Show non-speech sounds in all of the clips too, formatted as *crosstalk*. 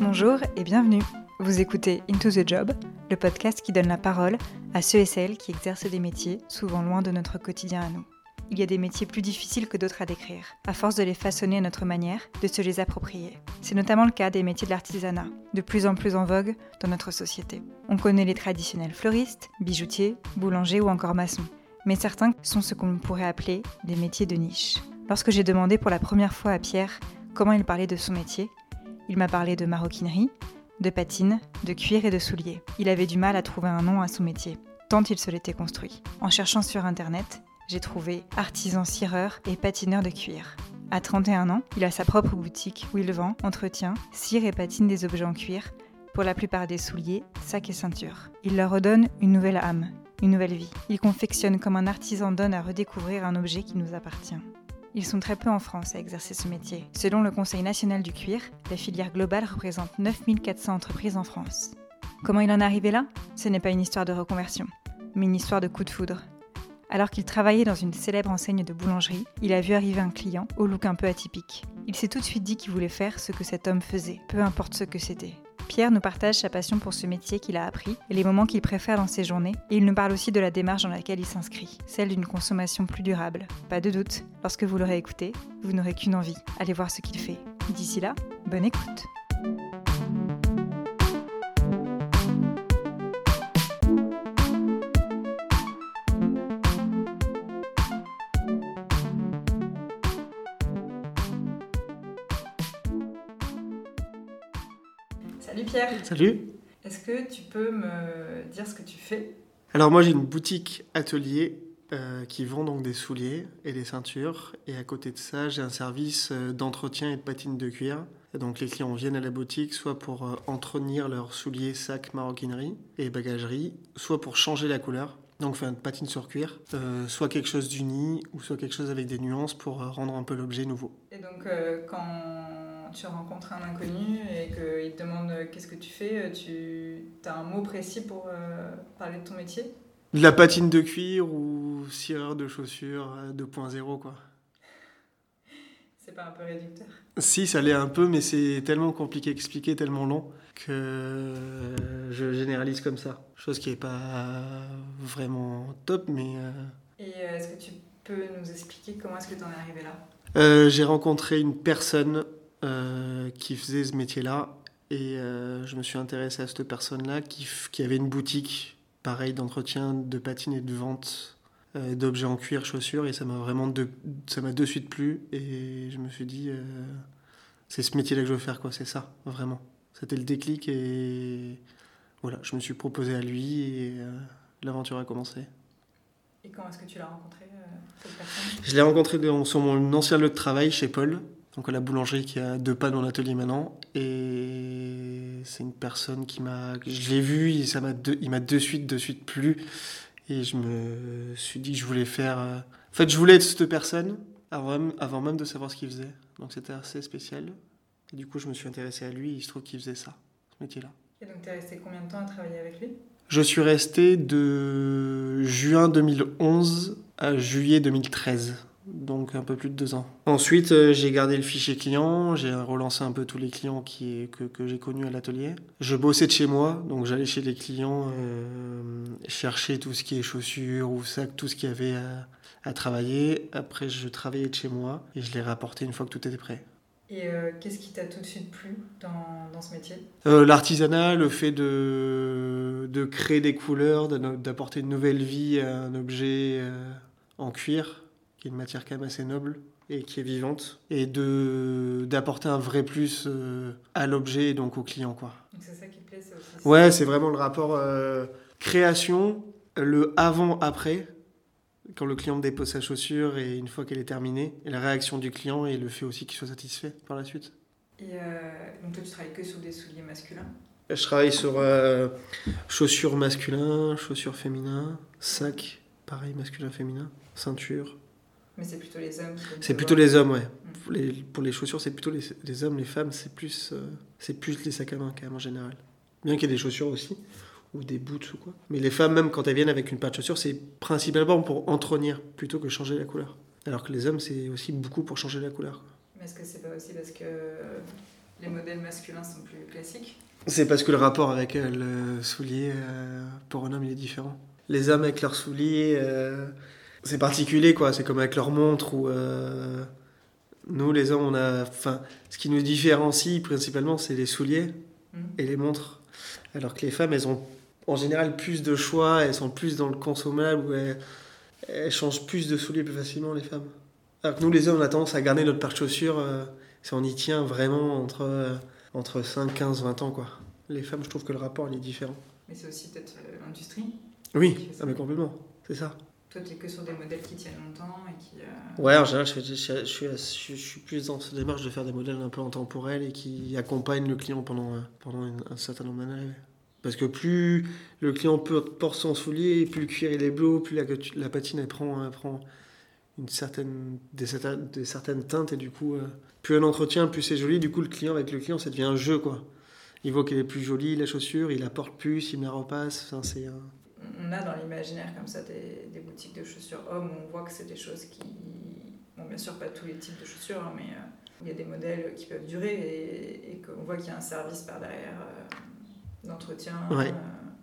Bonjour et bienvenue. Vous écoutez Into the Job, le podcast qui donne la parole à ceux et celles qui exercent des métiers souvent loin de notre quotidien à nous. Il y a des métiers plus difficiles que d'autres à décrire, à force de les façonner à notre manière, de se les approprier. C'est notamment le cas des métiers de l'artisanat, de plus en plus en vogue dans notre société. On connaît les traditionnels fleuristes, bijoutiers, boulangers ou encore maçons. Mais certains sont ce qu'on pourrait appeler des métiers de niche. Lorsque j'ai demandé pour la première fois à Pierre comment il parlait de son métier, il m'a parlé de maroquinerie, de patine, de cuir et de souliers. Il avait du mal à trouver un nom à son métier, tant il se l'était construit. En cherchant sur internet, j'ai trouvé artisan cireur et patineur de cuir. À 31 ans, il a sa propre boutique où il vend, entretient, cire et patine des objets en cuir, pour la plupart des souliers, sacs et ceintures. Il leur redonne une nouvelle âme, une nouvelle vie. Il confectionne comme un artisan donne à redécouvrir un objet qui nous appartient. Ils sont très peu en France à exercer ce métier. Selon le Conseil national du cuir, la filière globale représente 9400 entreprises en France. Comment il en est arrivé là? Ce n'est pas une histoire de reconversion, mais une histoire de coup de foudre. Alors qu'il travaillait dans une célèbre enseigne de boulangerie, il a vu arriver un client au look un peu atypique. Il s'est tout de suite dit qu'il voulait faire ce que cet homme faisait, peu importe ce que c'était. Pierre nous partage sa passion pour ce métier qu'il a appris et les moments qu'il préfère dans ses journées, et il nous parle aussi de la démarche dans laquelle il s'inscrit, celle d'une consommation plus durable. Pas de doute, lorsque vous l'aurez écouté, vous n'aurez qu'une envie, allez voir ce qu'il fait. D'ici là, bonne écoute. Pierre. Salut. Est-ce que tu peux me dire ce que tu fais? Alors moi j'ai une boutique atelier euh, qui vend donc des souliers et des ceintures. Et à côté de ça j'ai un service euh, d'entretien et de patine de cuir. Et donc les clients viennent à la boutique soit pour euh, entretenir leurs souliers, sacs, maroquinerie et bagagerie, soit pour changer la couleur. Donc faire une patine sur cuir, euh, soit quelque chose d'uni ou soit quelque chose avec des nuances pour rendre un peu l'objet nouveau. Et donc euh, quand tu rencontres un inconnu et qu'il te demande euh, qu'est-ce que tu fais, euh, tu as un mot précis pour euh, parler de ton métier? De la patine de cuir ou cireur de chaussures euh, 2.0 quoi. *laughs* C'est pas un peu réducteur? Si, ça l'est un peu, mais c'est tellement compliqué à expliquer, tellement long, que je généralise comme ça. Chose qui n'est pas vraiment top, mais Et est-ce que tu peux nous expliquer comment est-ce que tu en es arrivé là? Euh, j'ai rencontré une personne euh, qui faisait ce métier-là, et euh, je me suis intéressé à cette personne-là qui, qui avait une boutique, pareil, d'entretien, de patine et de vente euh, d'objets en cuir, chaussures, et ça m'a vraiment de, ça m'a de suite plu, et je me suis dit, c'est ce métier-là que je veux faire, quoi, c'est ça, vraiment. C'était le déclic, et voilà, je me suis proposé à lui, et l'aventure a commencé. Et comment est-ce que tu l'as rencontré, cette personne? Je l'ai rencontré dans- sur mon ancien lieu de travail chez Paul, donc à la boulangerie qui a deux pas dans l'atelier maintenant. Et c'est une personne qui m'a. Je l'ai vu, et ça m'a de, il m'a de suite, de suite plu. Et je me suis dit que je voulais faire. euh, En fait, je voulais être cette personne avant même, avant même de savoir ce qu'il faisait. Donc c'était assez spécial. Et du coup, je me suis intéressé à lui et il se trouve qu'il faisait ça, ce métier-là. Et donc tu es resté combien de temps à travailler avec lui? Je suis resté de juin 2011 à juillet 2013, donc un peu plus de deux ans. Ensuite, euh, j'ai gardé le fichier client, j'ai relancé un peu tous les clients qui, que, que j'ai connus à l'atelier. Je bossais de chez moi, donc j'allais chez les clients euh, chercher tout ce qui est chaussures ou sacs, tout ce qu'il y avait à, à travailler. Après, je travaillais de chez moi et je les rapportais une fois que tout était prêt. Et euh, qu'est-ce qui t'a tout de suite plu dans, dans ce métier? Euh, L'artisanat, le fait de, de créer des couleurs, d'apporter une nouvelle vie à un objet euh, en cuir, qui est une matière quand même assez noble et qui est vivante, et de d'apporter un vrai plus euh, à l'objet et donc au client. Quoi. Donc c'est ça qui te plaît, c'est aussi Ouais, c'est vraiment le rapport euh, création, le avant-après, quand le client me dépose sa chaussure et une fois qu'elle est terminée, et la réaction du client et le fait aussi qu'il soit satisfait par la suite. Et euh, donc toi tu travailles que sur des souliers masculins? Je travaille sur euh, chaussures masculins, chaussures féminins, sacs, pareil, masculin, féminin, ceinture. Mais c'est plutôt les hommes C'est plutôt les hommes, ouais. Pour les, pour les chaussures, c'est plutôt les, les hommes, les femmes, c'est plus, euh, c'est plus les sacs à main quand même en général. Bien qu'il y ait des chaussures aussi, ou des boots ou quoi. Mais les femmes, même quand elles viennent avec une paire de chaussures, c'est principalement pour entretenir plutôt que changer la couleur. Alors que les hommes, c'est aussi beaucoup pour changer la couleur. Mais est-ce que c'est pas aussi parce que les modèles masculins sont plus classiques? C'est parce que le rapport avec le soulier pour un homme il est différent. Les hommes avec leurs souliers, c'est particulier quoi. C'est comme avec leur montre ou nous les hommes on a, enfin, ce qui nous différencie principalement c'est les souliers mmh. et les montres, alors que les femmes elles ont en général plus de choix, elles sont plus dans le consommable, ou elles, changent plus de souliers plus facilement, les femmes. Alors que nous, les hommes, on a tendance à garder notre paire de chaussures euh, si on y tient vraiment entre, euh, entre 5, 15, 20 ans. Quoi. Les femmes, je trouve que le rapport il est différent. Mais c'est aussi peut-être euh, l'industrie Oui, ah, mais complètement, c'est ça. Toi, tu que sur des modèles qui tiennent longtemps et qui. Ouais, en général, je, suis plus dans cette démarche de faire des modèles un peu intemporels et qui accompagnent le client pendant, pendant un certain nombre d'années. Parce que plus le client porte son soulier, plus le cuir est bleu, plus la, patine elle prend, prend une certaine, des, certaines teintes et du coup, euh, plus un entretien, plus c'est joli. Du coup, le client avec le client, ça devient un jeu quoi. Il voit qu'elle est plus jolie, la chaussure, il la porte plus, il me la repasse. Enfin, c'est, On a dans l'imaginaire comme ça des, des, boutiques de chaussures hommes où on voit que c'est des choses qui. Bon, bien sûr, pas tous les types de chaussures, hein, mais euh, il y a des modèles qui peuvent durer et, et qu'on voit qu'il y a un service par derrière. Euh, d'entretien euh,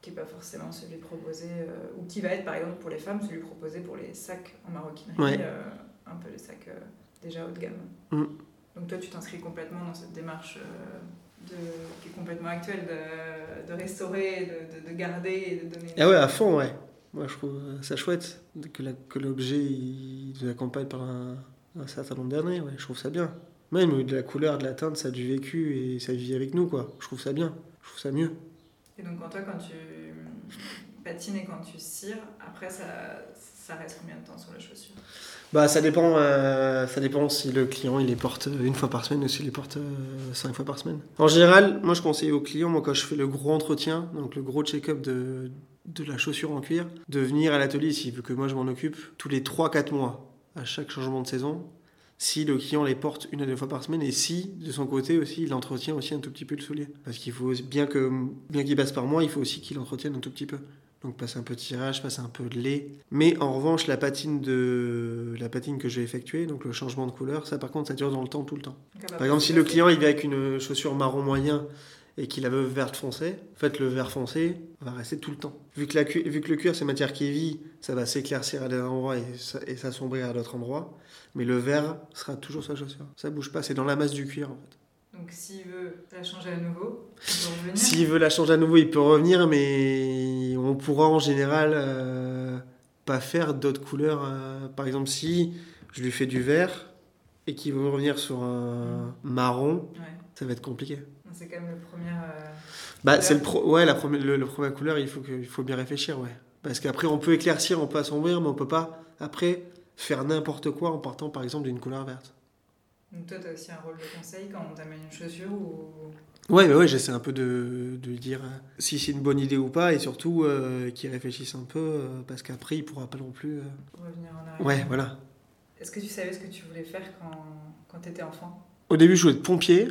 qui n'est pas forcément celui proposé, ou qui va être par exemple pour les femmes, celui proposé pour les sacs en maroquinerie, un peu les sacs déjà haut de gamme. Mm. Donc toi, tu t'inscris complètement dans cette démarche complètement actuelle de, de restaurer, de, de, garder et de donner. Ah ouais, à fond, ouais. Moi, je trouve ça chouette que l'objet nous accompagne par un, un certain nombre d'années. Ouais, je trouve ça bien. Même de la couleur, de la teinte, ça a du vécu et ça vit avec nous, quoi. Je trouve ça bien. Je trouve ça mieux. Et donc, quand toi, quand tu patines et quand tu cires, après, ça, ça reste combien de temps sur la chaussure bah, ça dépend, euh, ça dépend si le client il les porte une fois par semaine ou s'il les porte euh, cinq fois par semaine. En général, moi je conseille aux clients, moi quand je fais le gros entretien, donc le gros check-up de, la chaussure en cuir, de venir à l'atelier s'il veut que moi je m'en occupe tous les 3-4 mois à chaque changement de saison si le client les porte une à deux fois par semaine et si, de son côté aussi, il entretient aussi un tout petit peu le soulier. Parce qu'il faut, bien que bien qu'il passe par moi, il faut aussi qu'il entretienne un tout petit peu. Donc passer un peu de tirage, passer un peu de lait. Mais en revanche, la patine, de, la patine que j'ai effectuée, donc le changement de couleur, ça par contre, ça dure dans le temps, tout le temps. Par exemple, si le client il vient avec une chaussure marron moyen et qu'il a veut vert foncé, en fait, le vert foncé va rester tout le temps. Vu que, la, vu que le cuir, c'est matière qui vit, ça va s'éclaircir à un endroit et s'assombrir à d'autres endroits. Mais le vert sera toujours sa chaussure. Ça bouge pas, c'est dans la masse du cuir en fait. Donc s'il veut la changer à nouveau, il peut revenir S'il veut la changer à nouveau, il peut revenir, mais on pourra en général euh, pas faire d'autres couleurs. Euh, par exemple, si je lui fais du vert et qu'il veut revenir sur un marron, ça va être compliqué. C'est quand même le premier. Euh, bah, c'est le, pro ouais, la première, le, première couleur, il faut, que, il faut bien réfléchir, ouais. Parce qu'après, on peut éclaircir, on peut assombrir, mais on peut pas. Après, faire n'importe quoi en partant par exemple d'une couleur verte. Donc toi, tu as aussi un rôle de conseil quand on t'amène une chaussure ou... Ouais, ouais, j'essaie un peu de, de dire euh, si c'est une bonne idée ou pas et surtout euh, qu'il réfléchisse un peu euh, parce qu'après il pourra pas non plus. Revenir en arrière. Ouais, voilà. Est-ce que tu savais ce que tu voulais faire quand, quand tu étais enfant? Au début, je voulais être pompier.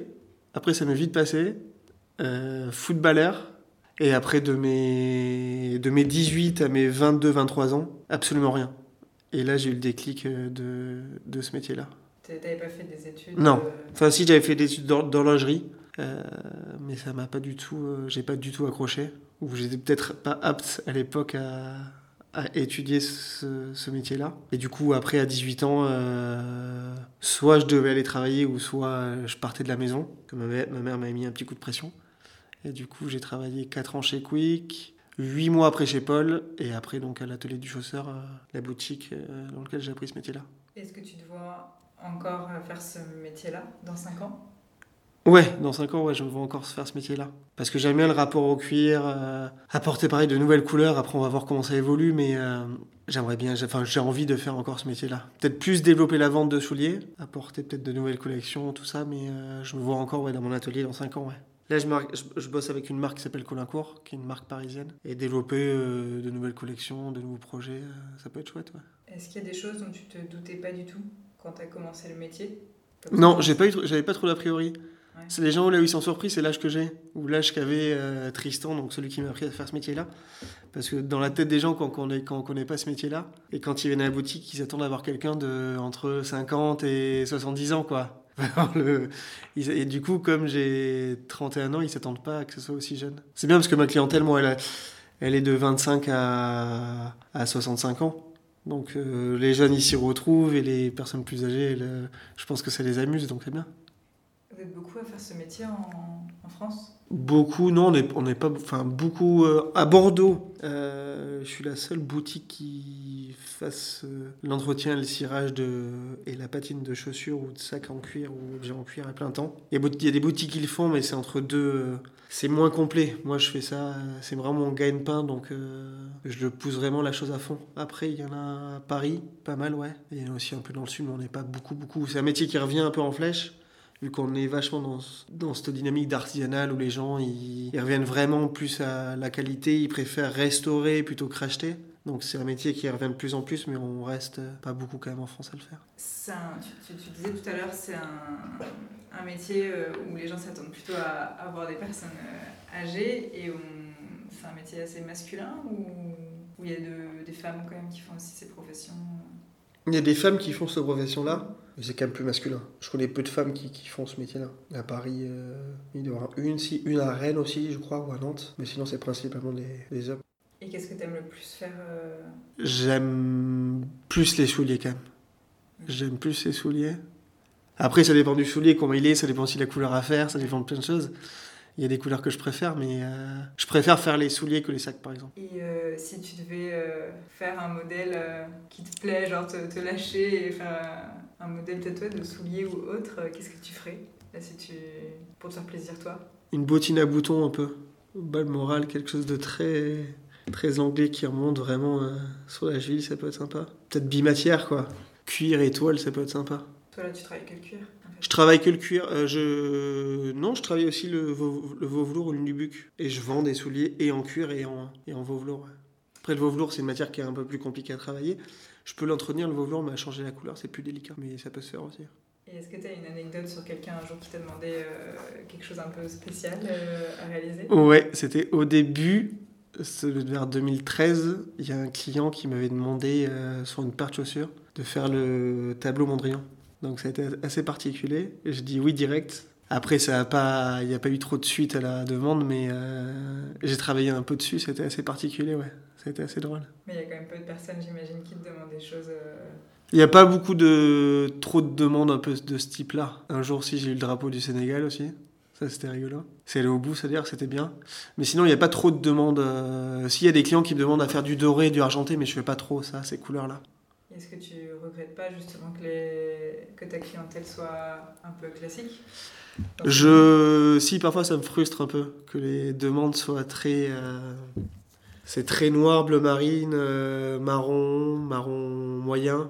Après, ça m'est vite passé. footballeur. Et après, de mes, de mes 18 à mes 22-23 ans, absolument rien. Et là, j'ai eu le déclic euh, de, de ce métier-là. Tu n'avais pas fait des études Non. Euh, enfin, si, j'avais fait des études d'horlogerie, euh, mais ça m'a pas du tout, j'ai pas du tout accroché. Ou j'étais peut-être pas apte à l'époque à, à, étudier ce, ce métier-là. Et du coup, après, à 18 ans, soit je devais aller travailler, ou soit je partais de la maison. ma mère, ma mère m'avait mis un petit coup de pression. Et du coup, j'ai travaillé 4 ans chez Quick, Huit mois après chez Paul, et après donc à l'atelier du chausseur, euh, la boutique euh, dans laquelle j'ai appris ce métier-là. Est-ce que tu te vois encore euh, faire ce métier-là dans 5 ans? Ouais, dans 5 ans, ouais, je me vois encore faire ce métier-là. Parce que j'aime bien le rapport au cuir, apporter pareil de nouvelles couleurs, après on va voir comment ça évolue, mais j'aimerais bien, enfin j'ai envie de faire encore ce métier-là. Peut-être plus développer la vente de souliers, apporter peut-être de nouvelles collections, tout ça, mais je me vois encore ouais, dans mon atelier dans 5 ans, ouais. Là, je, je, bosse avec une marque qui s'appelle Colincourt, qui est une marque parisienne. Et développer euh, de nouvelles collections, de nouveaux projets, euh, ça peut être chouette. Ouais. Est-ce qu'il y a des choses dont tu te doutais pas du tout? Quand tu as commencé le métier Non, j'ai pas j'avais pas trop d'a priori. C'est les gens là où ils sont surpris, c'est l'âge que j'ai, ou l'âge qu'avait euh, Tristan, donc celui qui m'a appris à faire ce métier-là. Parce que dans la tête des gens, quand on ne quand on connaît pas ce métier-là, et quand ils viennent à la boutique, ils attendent d'avoir quelqu'un de entre 50 et 70 ans, quoi. *laughs* Le... Et du coup, comme j'ai 31 ans, ils s'attendent pas à que ce soit aussi jeune. C'est bien parce que ma clientèle, moi, elle, elle est de 25 à, à 65 ans. Donc euh, les jeunes, ils s'y retrouvent et les personnes plus âgées, je pense que ça les amuse, donc c'est bien. Vous êtes beaucoup à faire ce métier en, France? Beaucoup, non, on n'est pas. Enfin, beaucoup. Euh, à Bordeaux, euh, je suis la seule boutique qui fasse euh, l'entretien, le cirage de, et la patine de chaussures ou de sacs en cuir ou objets en cuir à plein temps. Il y, a, des boutiques qui le font, mais c'est entre deux. c'est moins complet. Moi, je fais ça, c'est vraiment mon gagne-pain, donc je pousse vraiment la chose à fond. Après, il y en a à Paris, pas mal, ouais. Il y en a aussi un peu dans le sud, mais on n'est pas beaucoup, beaucoup. C'est un métier qui revient un peu en flèche vu qu'on est vachement dans, dans cette dynamique d'artisanal où les gens ils, reviennent vraiment plus à la qualité, ils préfèrent restaurer plutôt que racheter. Donc c'est un métier qui revient de plus en plus, mais on reste pas beaucoup quand même en France à le faire. Un, tu, tu, disais tout à l'heure, c'est un, un, métier euh, où les gens s'attendent plutôt à, avoir des personnes euh, âgées et c'est un métier assez masculin ou où il y a de, des femmes quand même qui font aussi ces professions? Il y a des femmes qui font cette profession-là, mais c'est quand même plus masculin. Je connais peu de femmes qui, qui font ce métier-là. À Paris, euh, il doit y en avoir une, si, une à Rennes aussi, je crois, ou à Nantes. Mais sinon, c'est principalement des, des, hommes. Et qu'est-ce que tu aimes le plus faire euh J'aime plus les souliers quand même. J'aime plus les souliers. Après, ça dépend du soulier, comment il est, ça dépend aussi de la couleur à faire, ça dépend de plein de choses. Il y a des couleurs que je préfère, mais euh, je préfère faire les souliers que les sacs, par exemple. Et euh, si tu devais euh, faire un modèle qui te plaît, genre te, te, lâcher et faire un modèle toi de souliers ou autre, qu'est-ce que tu ferais? Si tu... pour te faire plaisir, toi Une bottine à boutons, un peu. Balle morale, quelque chose de très très anglais qui remonte vraiment sur la cheville, ça peut être sympa. Peut-être bimatière, quoi. Cuir et toile, ça peut être sympa. Toi, là, tu travailles quel cuir? Je travaille que le cuir. Euh, je... Non, je travaille aussi le, veau... le ou le nubuck. Et je vends des souliers et en cuir et en, et en velours. Après, le velours, c'est une matière qui est un peu plus compliquée à travailler. Je peux l'entretenir, le velours, mais à changer la couleur, c'est plus délicat. Mais ça peut se faire aussi. Et est-ce que tu as une anecdote sur quelqu'un un jour qui t'a demandé euh, quelque chose un peu spécial euh, à réaliser? Ouais, c'était au début, vers 2013, il y a un client qui m'avait demandé sur une paire de chaussures de faire le tableau Mondrian. Donc ça a été assez particulier. Je dis oui direct. Après, ça a pas, il n'y a pas eu trop de suite à la demande, mais euh, j'ai travaillé un peu dessus. C'était assez particulier, ouais. Ça a été assez drôle. Mais il y a quand même peu de personnes, j'imagine, qui te demandent des choses. Euh, il n'y a pas beaucoup de trop de demandes un peu de ce type-là. Un jour, si j'ai eu le drapeau du Sénégal aussi. Ça, c'était rigolo. C'est allé au bout, c'est-à-dire c'était bien. Mais sinon, il n'y a pas trop de demandes. Euh, s'il y a des clients qui me demandent à faire du doré, du argenté, mais je fais pas trop ça, ces couleurs-là. Est-ce que tu regrettes pas justement que, les... que ta clientèle soit un peu classique? Je, si parfois ça me frustre un peu que les demandes soient très, euh, c'est très noir, bleu marine, euh, marron, marron moyen,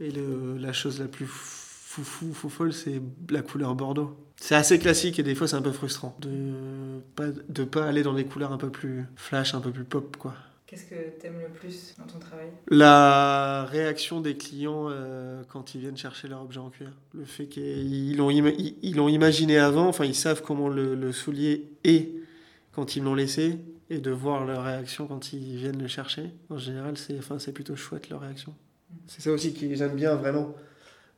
et la chose la plus foufou, fou, folle, c'est la couleur bordeaux. C'est assez classique et des fois c'est un peu frustrant de pas de pas aller dans des couleurs un peu plus flash, un peu plus pop quoi. Qu'est-ce que tu aimes le plus dans ton travail? La réaction des clients euh, quand ils viennent chercher leur objet en cuir. Le fait qu'ils l'ont ils, l'ont imaginé avant, enfin ils savent comment le, soulier est quand ils l'ont laissé, et de voir leur réaction quand ils viennent le chercher. En général, c'est enfin, plutôt chouette leur réaction. C'est ça aussi que j'aime bien vraiment.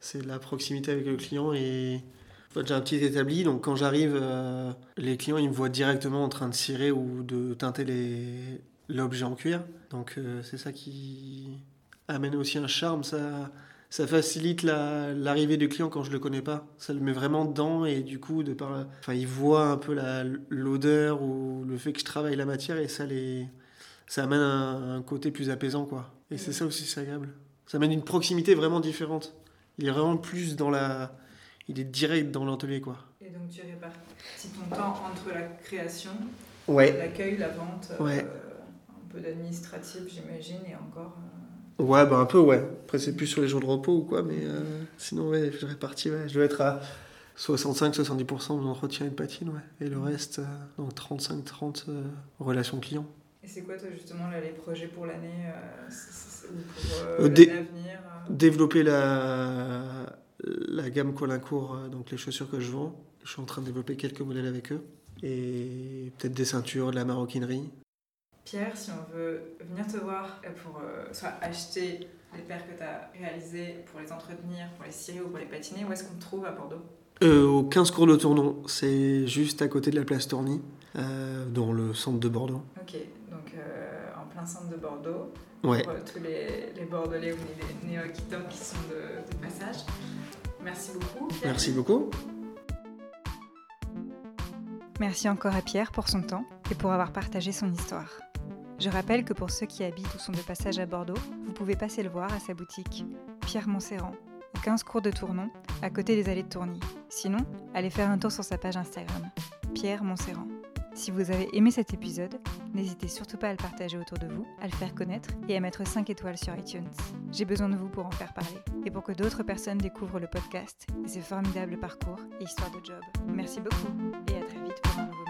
C'est la proximité avec le client et j'ai un petit établi, donc quand j'arrive, euh, les clients ils me voient directement en train de cirer ou de teinter les, l'objet en cuir. Donc euh, c'est ça qui amène aussi un charme. Ça, ça facilite l'arrivée du client quand je le connais pas. Ça le met vraiment dedans et du coup, de par, enfin, il voit un peu l'odeur ou le fait que je travaille la matière et ça les, ça amène un, côté plus apaisant quoi. Et c'est ça aussi, c'est agréable. Ça amène une proximité vraiment différente. Il est vraiment plus dans la, il est direct dans l'atelier quoi. Et donc tu répartis ton temps entre la création, ouais. l'accueil, la vente. Ouais. Euh, d'administratif, j'imagine, et encore. Euh, ouais, bah un peu, ouais. Après, c'est plus sur les jours de repos ou quoi, mais euh, sinon, ouais, je répartis, ouais. Je dois être à 65-70% d'entretien et de patine, ouais. Et le reste, euh, donc 35-30 relations clients. Et c'est quoi, toi, justement, là, les projets pour l'année ou pour l'avenir Développer la, la gamme Colincourt, donc les chaussures que je vends. Je suis en train de développer quelques modèles avec eux. Et peut-être des ceintures, de la maroquinerie. Pierre, si on veut venir te voir pour euh, soit acheter les paires que tu as réalisées, pour les entretenir, pour les cirer ou pour les patiner, où est-ce qu'on te trouve à Bordeaux? Euh, Au 15 cours de Tournon, c'est juste à côté de la place Tourny, euh, dans le centre de Bordeaux. Ok, donc euh, en plein centre de Bordeaux. Ouais. Pour euh, tous les, les Bordelais ou les néo-aquitains qui sont de, de passage. Merci beaucoup. Pierre. Merci beaucoup. Merci encore à Pierre pour son temps et pour avoir partagé son histoire. Je rappelle que pour ceux qui habitent ou sont de passage à Bordeaux, vous pouvez passer le voir à sa boutique, Pierre Montserrand, au 15 cours de Tournon, à côté des allées de Tourny. Sinon, allez faire un tour sur sa page Instagram, Pierre Montserrand. Si vous avez aimé cet épisode, n'hésitez surtout pas à le partager autour de vous, à le faire connaître et à mettre 5 étoiles sur iTunes. J'ai besoin de vous pour en faire parler et pour que d'autres personnes découvrent le podcast et ses formidables parcours et histoires de job. Merci beaucoup et à très vite pour un nouveau